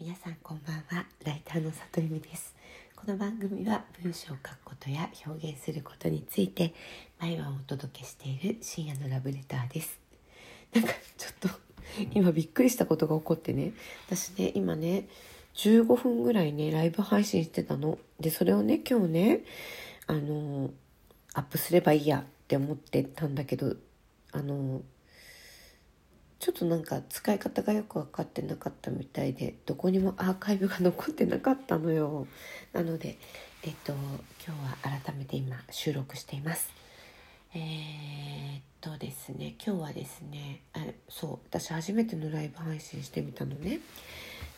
皆さんこんばんは。ライターの里由美です。この番組は文章を書くことや表現することについて毎晩お届けしている深夜のラブレターです。なんかちょっと 今びっくりしたことが起こってね。私ね今ね15分ぐらいねライブ配信してたの。でそれをね今日ねあのアップすればいいやって思ってたんだけどあのちょっとなんか使い方がよく分かってなかったみたいでどこにもアーカイブが残ってなかったのよ。なのでえっと今日は改めて今収録しています。えー、っとですね今日はですねあそう私初めてのライブ配信してみたのね。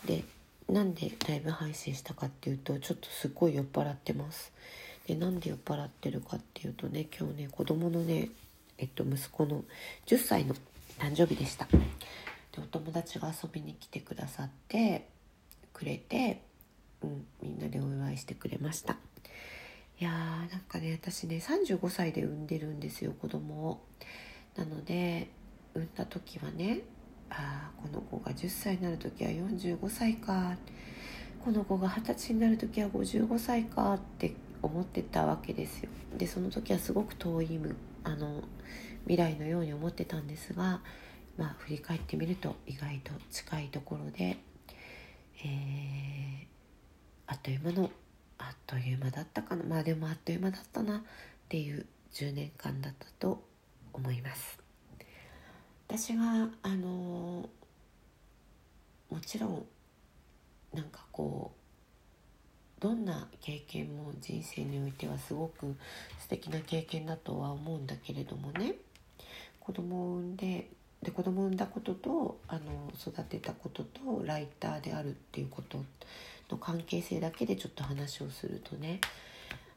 でなんでライブ配信したかっていうとちょっとすっごい酔っ払ってます。でなんで酔っ払ってるかっていうとね今日ね子供のねえっと息子の10歳の誕生日でした。でお友達が遊びに来てくださってくれて、うん、みんなでお祝いしてくれました。いやーなんかね私ね35歳で産んでるんですよ子供を。なので産んだ時はねああこの子が10歳になる時は45歳か。この子が二十歳になる時は55歳かって思ってたわけですよ。でその時はすごく遠いあの未来のように思ってたんですが、まあ、振り返ってみると意外と近いところで、えー、あっという間のあっという間だったかなまあでもあっという間だったなっていう10年間だったと思います。私があのもちろんなんかこうどんな経験も人生においてはすごく素敵な経験だとは思うんだけれどもね。子供を産んでで子供を産んだこととあの育てたこととライターであるっていうことの関係性だけでちょっと話をするとね。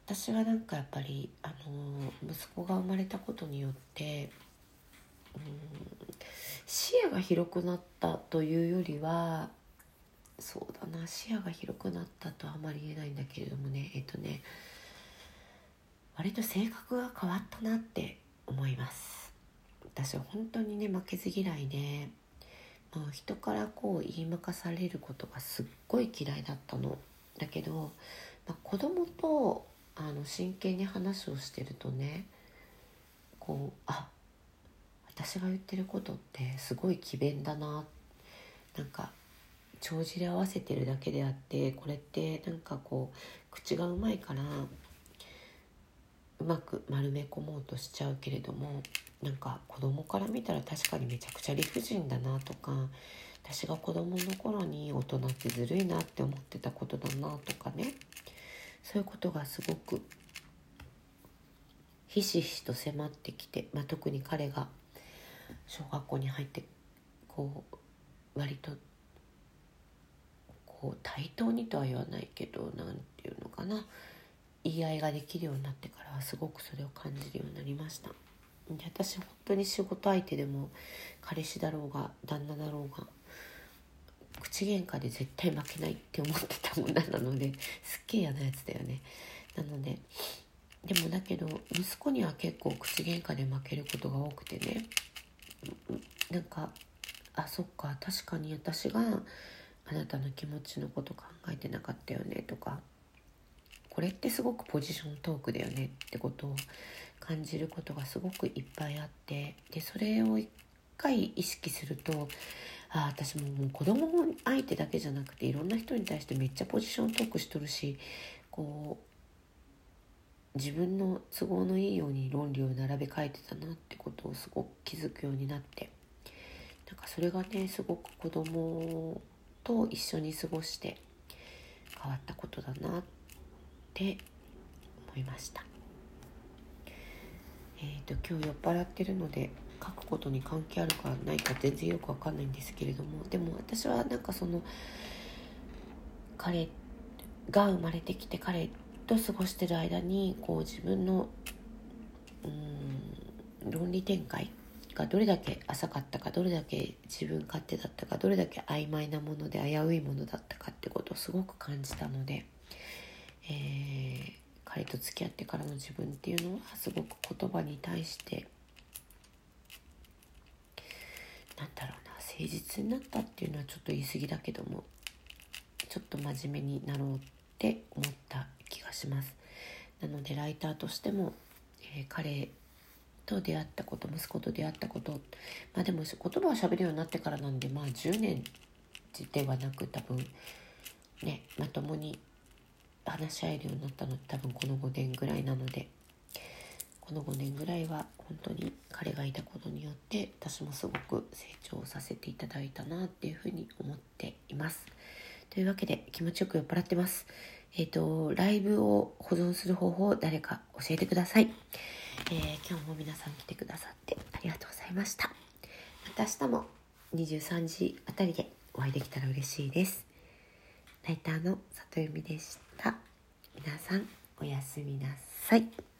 私はなんかやっぱりあの息子が生まれたことによってうん視野が広くなったというよりはそうだな。視野が広くなったとはあまり言えないんだけれどもね。えっとね。割と性格が変わったなって思います。私は本当にね負けず嫌いで、まあ、人からこう言いまかされることがすっごい嫌いだったの。だけど、まあ、子供とあの真剣に話をしてるとねこうあ私が言ってることってすごい詭弁だな。なんか帳尻合わせてるだけであってこれってなんかこう口がうまいからうまく丸め込もうとしちゃうけれどもなんか子供から見たら確かにめちゃくちゃ理不尽だなとか私が子供の頃に大人ってずるいなって思ってたことだなとかね。そういうことがすごくひしひしと迫ってきて、まあ、特に彼が小学校に入ってこう割とこう対等にとは言わないけど何て言うのかな。言い合いができるようになってからはすごくそれを感じるようになりました。で私本当に仕事相手でも彼氏だろうが旦那だろうが口喧嘩で絶対負けないって思ってた女なのですっげえ嫌なやつだよね。なのででもだけど息子には結構口喧嘩で負けることが多くてね。なんかあそっか確かに私があなたの気持ちのこと考えてなかったよねとかこれってすごくポジショントークだよねってことを感じることがすごくいっぱいあってでそれを一回意識するとああ私ももう子供相手だけじゃなくていろんな人に対してめっちゃポジショントークしとるしこう自分の都合のいいように論理を並べ替えてたなってことをすごく気づくようになってなんかそれがねすごく子供と一緒に過ごして変わったことだなって思いました。えーと、今日酔っ払ってるので書くことに関係あるかないか全然よく分かんないんですけれどもでも私はなんかその彼が生まれてきて彼と過ごしてる間にこう自分のうん論理展開がどれだけ浅かったかどれだけ自分勝手だったかどれだけ曖昧なもので危ういものだったかってことをすごく感じたので、えー彼と付き合ってからの自分っていうのはすごく言葉に対してなんだろうな誠実になったっていうのはちょっと言い過ぎだけどもちょっと真面目になろうって思った気がします。なのでライターとしても、えー、彼と出会ったこと息子と出会ったことまあでも言葉をしゃべるようになってからなんでまあ10年ではなく多分ねまともに話し合えるようになったの多分この5年ぐらいなのでこの5年ぐらいは本当に彼がいたことによって私もすごく成長させていただいたなっていうふうに思っています。というわけで気持ちよく酔っ払ってます。えっ、ー、と、ライブを保存する方法を誰か教えてください。えー、今日も皆さん来てくださってありがとうございました。また明日も23時あたりでお会いできたら嬉しいです。ライターの里由美でした。皆さんおやすみなさい。